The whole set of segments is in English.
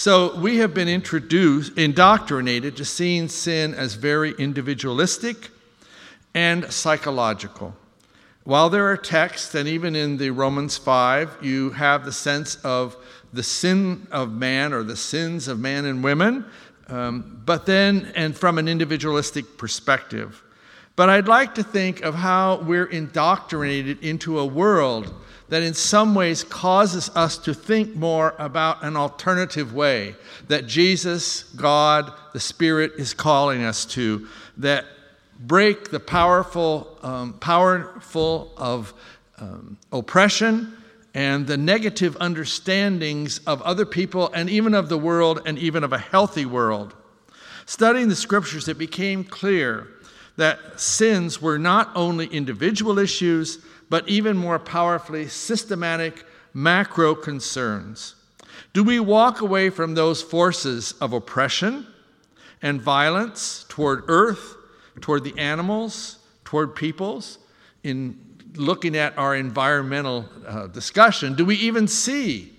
So we have been introduced, indoctrinated to seeing sin as very individualistic and psychological. While there are texts, and even in the Romans 5, you have the sense of the sin of man or the sins of man and women, um, but then, and from an individualistic perspective. But I'd like to think of how we're indoctrinated into a world that in some ways causes us to think more about an alternative way that Jesus, God, the Spirit is calling us to, that break the powerful, um, powerful of um, oppression and the negative understandings of other people and even of the world and even of a healthy world. Studying the scriptures, it became clear that sins were not only individual issues, but even more powerfully, systematic macro concerns. Do we walk away from those forces of oppression and violence toward earth, toward the animals, toward peoples, in looking at our environmental uh, discussion? Do we even see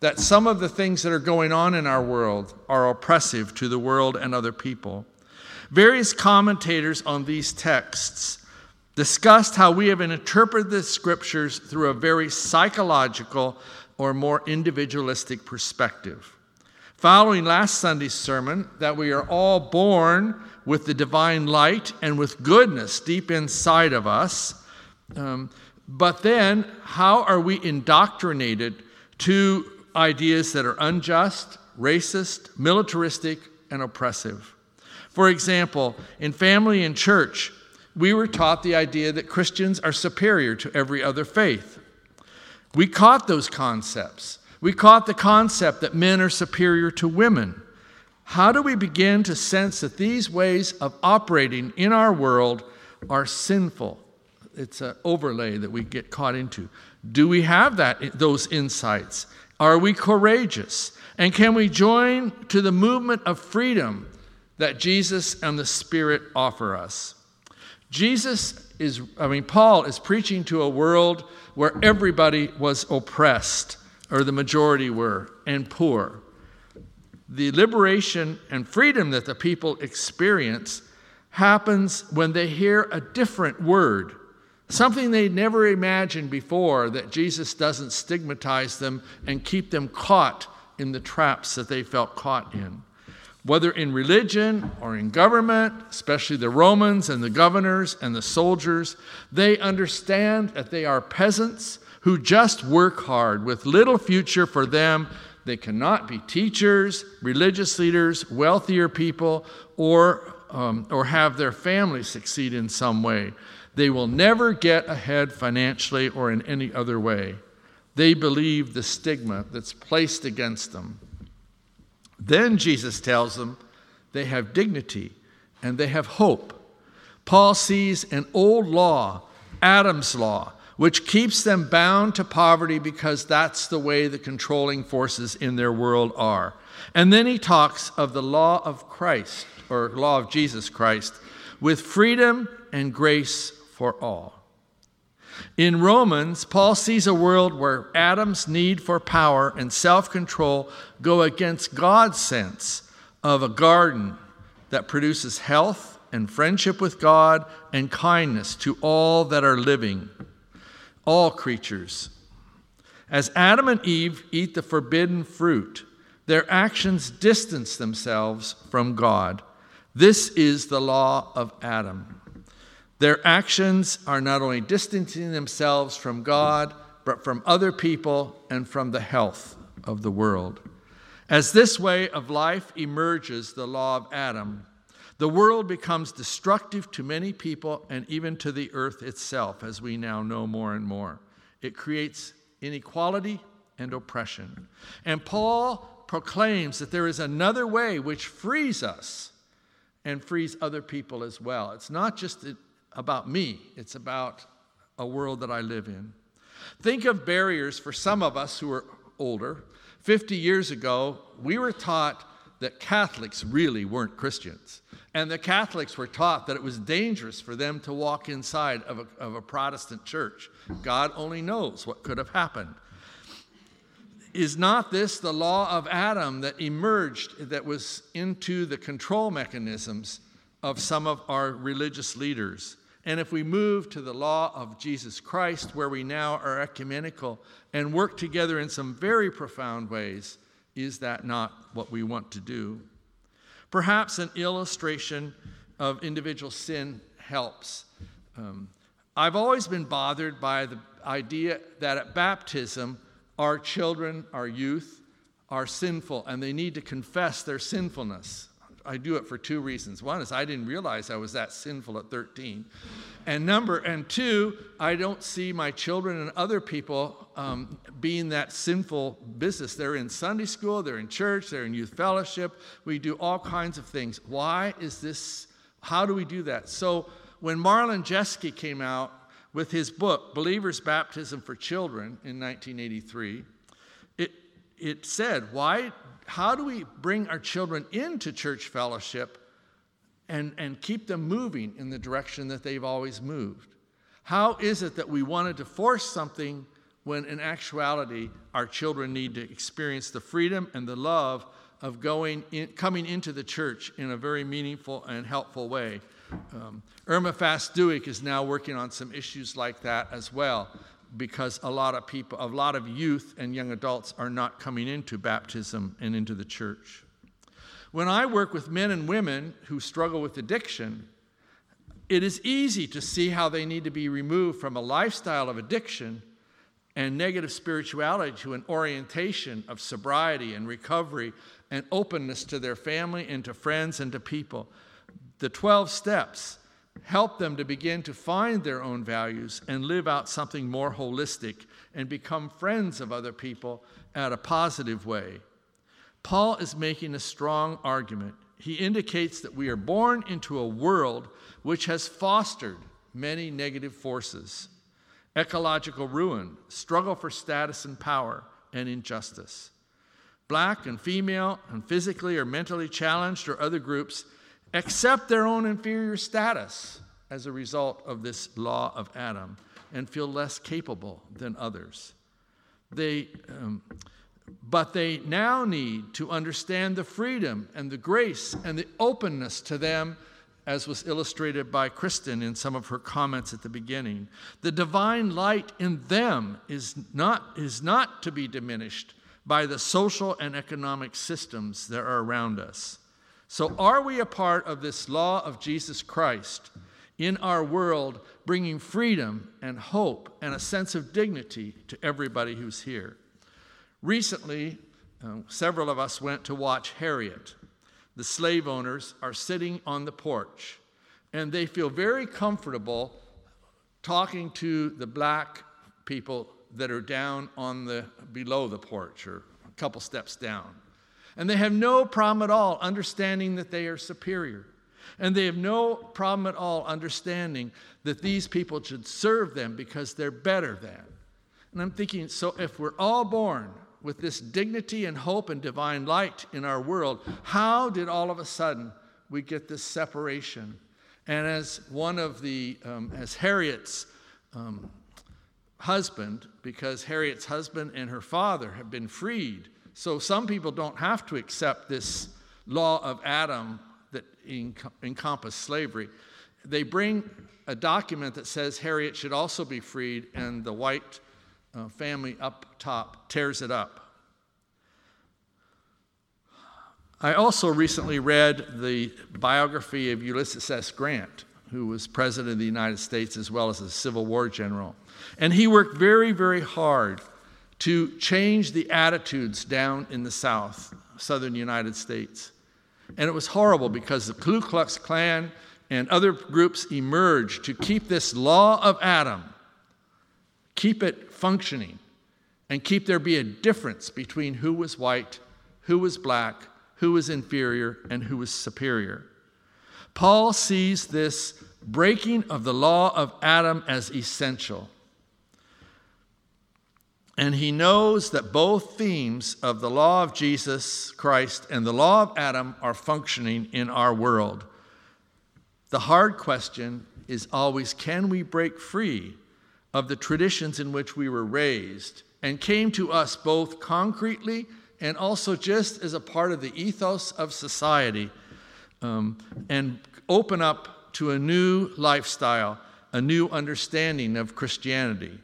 that some of the things that are going on in our world are oppressive to the world and other people? Various commentators on these texts discussed how we have interpreted the scriptures through a very psychological or more individualistic perspective. Following last Sunday's sermon, that we are all born with the divine light and with goodness deep inside of us. Um, but then, how are we indoctrinated to ideas that are unjust, racist, militaristic, and oppressive? For example, in family and church, we were taught the idea that Christians are superior to every other faith. We caught those concepts. We caught the concept that men are superior to women. How do we begin to sense that these ways of operating in our world are sinful? It's an overlay that we get caught into. Do we have that those insights? Are we courageous? And can we join to the movement of freedom that Jesus and the Spirit offer us. Jesus is, I mean, Paul is preaching to a world where everybody was oppressed, or the majority were, and poor. The liberation and freedom that the people experience happens when they hear a different word, something they never imagined before that Jesus doesn't stigmatize them and keep them caught in the traps that they felt caught in whether in religion or in government, especially the Romans and the governors and the soldiers, they understand that they are peasants who just work hard with little future for them. They cannot be teachers, religious leaders, wealthier people, or, um, or have their family succeed in some way. They will never get ahead financially or in any other way. They believe the stigma that's placed against them. Then Jesus tells them they have dignity and they have hope. Paul sees an old law, Adam's law, which keeps them bound to poverty because that's the way the controlling forces in their world are. And then he talks of the law of Christ, or law of Jesus Christ, with freedom and grace for all. In Romans, Paul sees a world where Adam's need for power and self control go against God's sense of a garden that produces health and friendship with God and kindness to all that are living, all creatures. As Adam and Eve eat the forbidden fruit, their actions distance themselves from God. This is the law of Adam. Their actions are not only distancing themselves from God, but from other people and from the health of the world. As this way of life emerges, the law of Adam, the world becomes destructive to many people and even to the earth itself, as we now know more and more. It creates inequality and oppression. And Paul proclaims that there is another way which frees us and frees other people as well. It's not just about me, it's about a world that I live in. Think of barriers for some of us who are older. 50 years ago, we were taught that Catholics really weren't Christians. And the Catholics were taught that it was dangerous for them to walk inside of a, of a Protestant church. God only knows what could have happened. is not this the law of Adam that emerged, that was into the control mechanisms of some of our religious leaders? And if we move to the law of Jesus Christ, where we now are ecumenical and work together in some very profound ways, is that not what we want to do? Perhaps an illustration of individual sin helps. Um, I've always been bothered by the idea that at baptism, our children, our youth, are sinful and they need to confess their sinfulness. I do it for two reasons. One is I didn't realize I was that sinful at 13. And number, and two, I don't see my children and other people um, being that sinful business. They're in Sunday school, they're in church, they're in youth fellowship. We do all kinds of things. Why is this? How do we do that? So when Marlin Jeschke came out with his book, Believer's Baptism for Children, in 1983, it, it said, why, how do we bring our children into church fellowship and, and keep them moving in the direction that they've always moved? How is it that we wanted to force something when in actuality our children need to experience the freedom and the love of going in, coming into the church in a very meaningful and helpful way? Um, Irma Fast Dueck is now working on some issues like that as well, because a lot of people, a lot of youth and young adults are not coming into baptism and into the church. When I work with men and women who struggle with addiction, it is easy to see how they need to be removed from a lifestyle of addiction and negative spirituality to an orientation of sobriety and recovery and openness to their family and to friends and to people the 12 steps help them to begin to find their own values and live out something more holistic and become friends of other people at a positive way. Paul is making a strong argument. He indicates that we are born into a world which has fostered many negative forces ecological ruin, struggle for status and power, and injustice. Black and female and physically or mentally challenged or other groups accept their own inferior status as a result of this law of Adam and feel less capable than others. They, um, but they now need to understand the freedom and the grace and the openness to them, as was illustrated by Kristen in some of her comments at the beginning. The divine light in them is not, is not to be diminished by the social and economic systems that are around us. So, are we a part of this law of Jesus Christ in our world, bringing freedom and hope and a sense of dignity to everybody who's here? Recently, uh, several of us went to watch Harriet. The slave owners are sitting on the porch, and they feel very comfortable talking to the black people that are down on the below the porch or a couple steps down. And they have no problem at all understanding that they are superior. And they have no problem at all understanding that these people should serve them because they're better than. And I'm thinking, so if we're all born with this dignity and hope and divine light in our world, how did all of a sudden we get this separation? And as one of the, um, as Harriet's um, husband, because Harriet's husband and her father have been freed so some people don't have to accept this law of Adam that encompassed slavery. They bring a document that says Harriet should also be freed, and the white uh, family up top tears it up. I also recently read the biography of Ulysses S. Grant, who was President of the United States as well as a Civil War general. And he worked very, very hard to change the attitudes down in the South, southern United States. And it was horrible because the Ku Klux Klan and other groups emerged to keep this law of Adam, keep it functioning, and keep there be a difference between who was white, who was black, who was inferior, and who was superior. Paul sees this breaking of the law of Adam as essential. And he knows that both themes of the law of Jesus Christ and the law of Adam are functioning in our world. The hard question is always can we break free of the traditions in which we were raised and came to us both concretely and also just as a part of the ethos of society um, and open up to a new lifestyle, a new understanding of Christianity.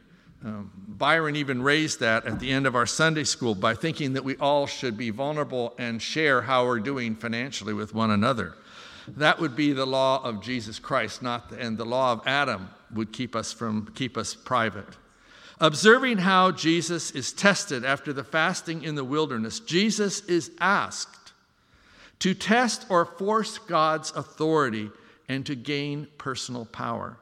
Um, Byron even raised that at the end of our Sunday school by thinking that we all should be vulnerable and share how we're doing financially with one another. That would be the law of Jesus Christ, not the, and the law of Adam would keep us from keep us private. Observing how Jesus is tested after the fasting in the wilderness, Jesus is asked to test or force God's authority and to gain personal power.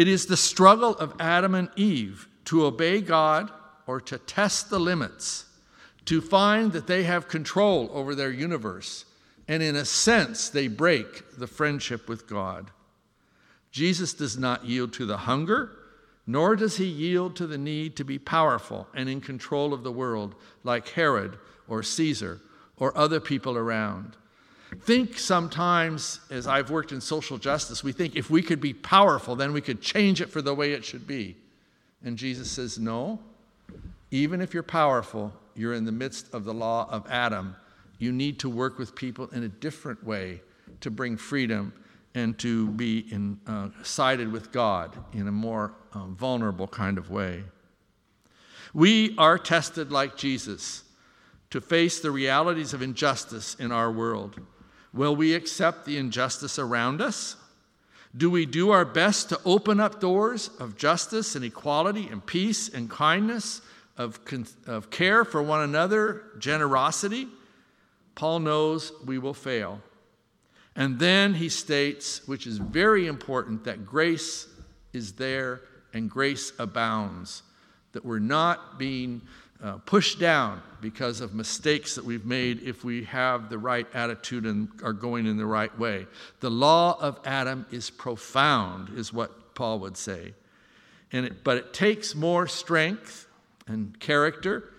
It is the struggle of Adam and Eve to obey God or to test the limits, to find that they have control over their universe, and in a sense, they break the friendship with God. Jesus does not yield to the hunger, nor does he yield to the need to be powerful and in control of the world like Herod or Caesar or other people around. Think sometimes, as I've worked in social justice, we think if we could be powerful, then we could change it for the way it should be. And Jesus says, No. Even if you're powerful, you're in the midst of the law of Adam. You need to work with people in a different way to bring freedom and to be in, uh, sided with God in a more uh, vulnerable kind of way. We are tested like Jesus to face the realities of injustice in our world. Will we accept the injustice around us? Do we do our best to open up doors of justice and equality and peace and kindness, of, of care for one another, generosity? Paul knows we will fail. And then he states, which is very important, that grace is there and grace abounds, that we're not being uh, pushed down because of mistakes that we've made if we have the right attitude and are going in the right way. The law of Adam is profound, is what Paul would say. And it, but it takes more strength and character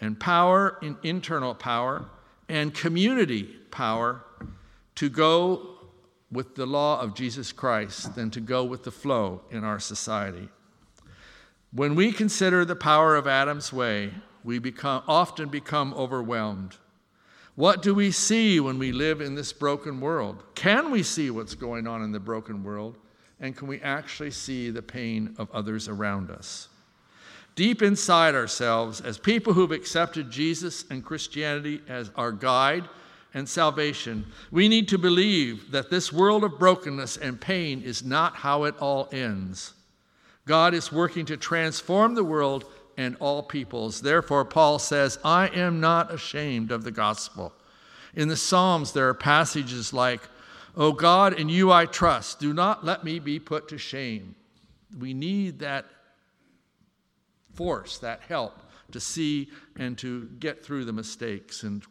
and power in internal power and community power to go with the law of Jesus Christ than to go with the flow in our society. When we consider the power of Adam's way, we become, often become overwhelmed. What do we see when we live in this broken world? Can we see what's going on in the broken world? And can we actually see the pain of others around us? Deep inside ourselves, as people who've accepted Jesus and Christianity as our guide and salvation, we need to believe that this world of brokenness and pain is not how it all ends. God is working to transform the world and all peoples. Therefore, Paul says, I am not ashamed of the gospel. In the Psalms, there are passages like, O God, in you I trust. Do not let me be put to shame. We need that force, that help to see and to get through the mistakes and,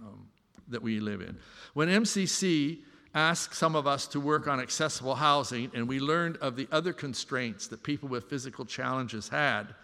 um, that we live in. When MCC asked some of us to work on accessible housing, and we learned of the other constraints that people with physical challenges had.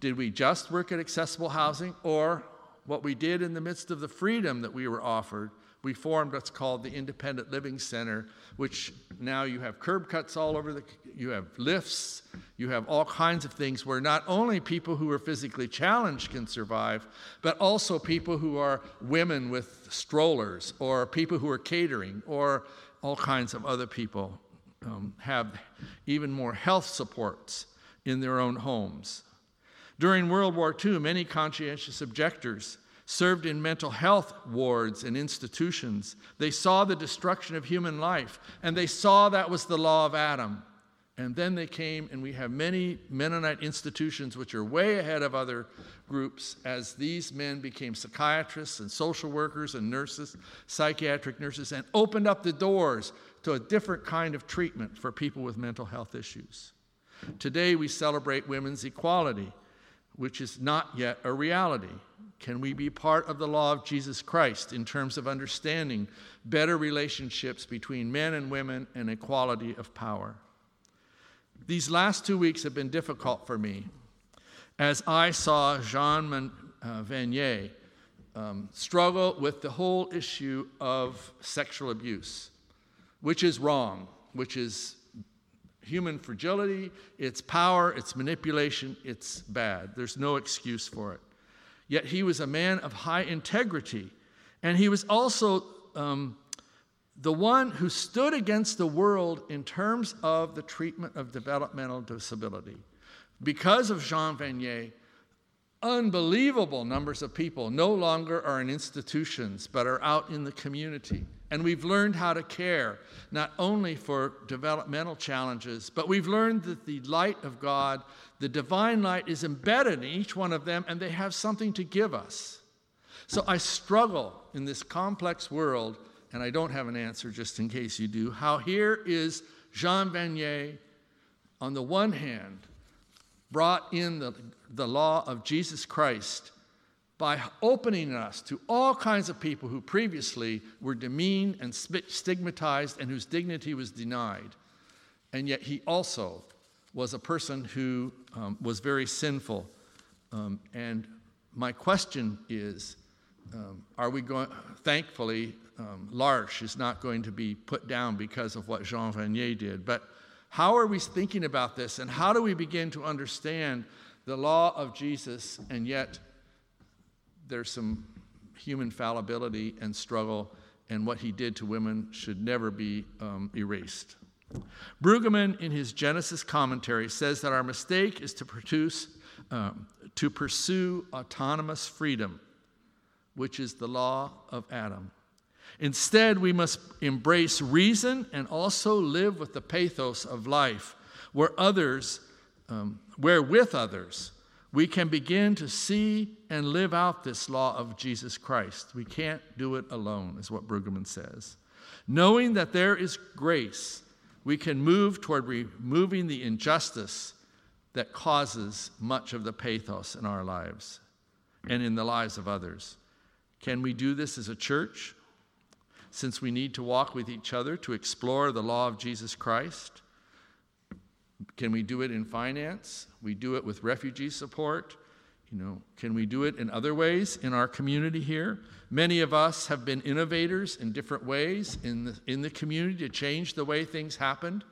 Did we just work at accessible housing, or what we did in the midst of the freedom that we were offered? We formed what's called the Independent Living Center, which now you have curb cuts all over the, you have lifts, you have all kinds of things where not only people who are physically challenged can survive, but also people who are women with strollers, or people who are catering, or all kinds of other people um, have even more health supports in their own homes. During World War II, many conscientious objectors served in mental health wards and institutions. They saw the destruction of human life, and they saw that was the law of Adam. And then they came, and we have many Mennonite institutions which are way ahead of other groups as these men became psychiatrists and social workers and nurses, psychiatric nurses, and opened up the doors to a different kind of treatment for people with mental health issues. Today, we celebrate women's equality, which is not yet a reality. Can we be part of the law of Jesus Christ in terms of understanding better relationships between men and women and equality of power? These last two weeks have been difficult for me as I saw Jean uh, Vanier um, struggle with the whole issue of sexual abuse, which is wrong, which is human fragility, it's power, it's manipulation, it's bad. There's no excuse for it. Yet he was a man of high integrity, and he was also um, the one who stood against the world in terms of the treatment of developmental disability. Because of Jean Vanier, unbelievable numbers of people no longer are in institutions but are out in the community. And we've learned how to care, not only for developmental challenges, but we've learned that the light of God, the divine light, is embedded in each one of them and they have something to give us. So I struggle in this complex world, and I don't have an answer just in case you do, how here is Jean Vanier on the one hand brought in the, the law of Jesus Christ by opening us to all kinds of people who previously were demeaned and stigmatized and whose dignity was denied. And yet, he also was a person who um, was very sinful. Um, and my question is um, are we going, thankfully, um, is not going to be put down because of what Jean Vanier did, but how are we thinking about this, and how do we begin to understand the law of Jesus, and yet there's some human fallibility and struggle, and what he did to women should never be um, erased. Brueggemann, in his Genesis commentary, says that our mistake is to produce, um, to pursue autonomous freedom, which is the law of Adam. Instead, we must embrace reason and also live with the pathos of life, where others, um, where with others, we can begin to see and live out this law of Jesus Christ. We can't do it alone, is what Brueggemann says. Knowing that there is grace, we can move toward removing the injustice that causes much of the pathos in our lives and in the lives of others. Can we do this as a church? since we need to walk with each other to explore the law of Jesus Christ? Can we do it in finance? We do it with refugee support. You know, can we do it in other ways in our community here? Many of us have been innovators in different ways in the, in the community to change the way things happened.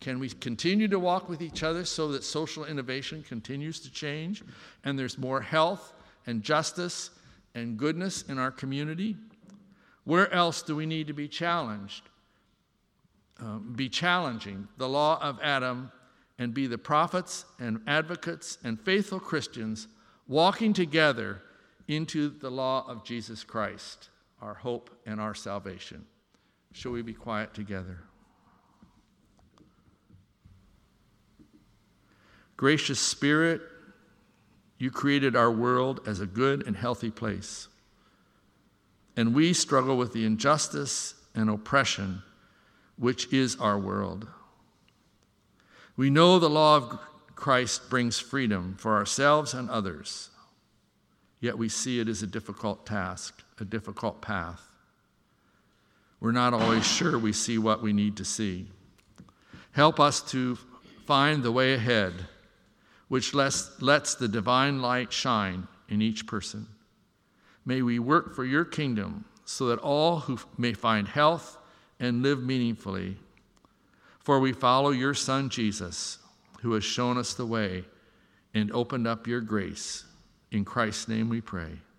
Can we continue to walk with each other so that social innovation continues to change and there's more health and justice and goodness in our community? Where else do we need to be challenged? Uh, be challenging the law of Adam and be the prophets and advocates and faithful Christians walking together into the law of Jesus Christ, our hope and our salvation. Shall we be quiet together? Gracious Spirit, you created our world as a good and healthy place and we struggle with the injustice and oppression which is our world. We know the law of Christ brings freedom for ourselves and others, yet we see it as a difficult task, a difficult path. We're not always sure we see what we need to see. Help us to find the way ahead, which lets, lets the divine light shine in each person. May we work for your kingdom so that all who may find health and live meaningfully. For we follow your Son, Jesus, who has shown us the way and opened up your grace. In Christ's name we pray.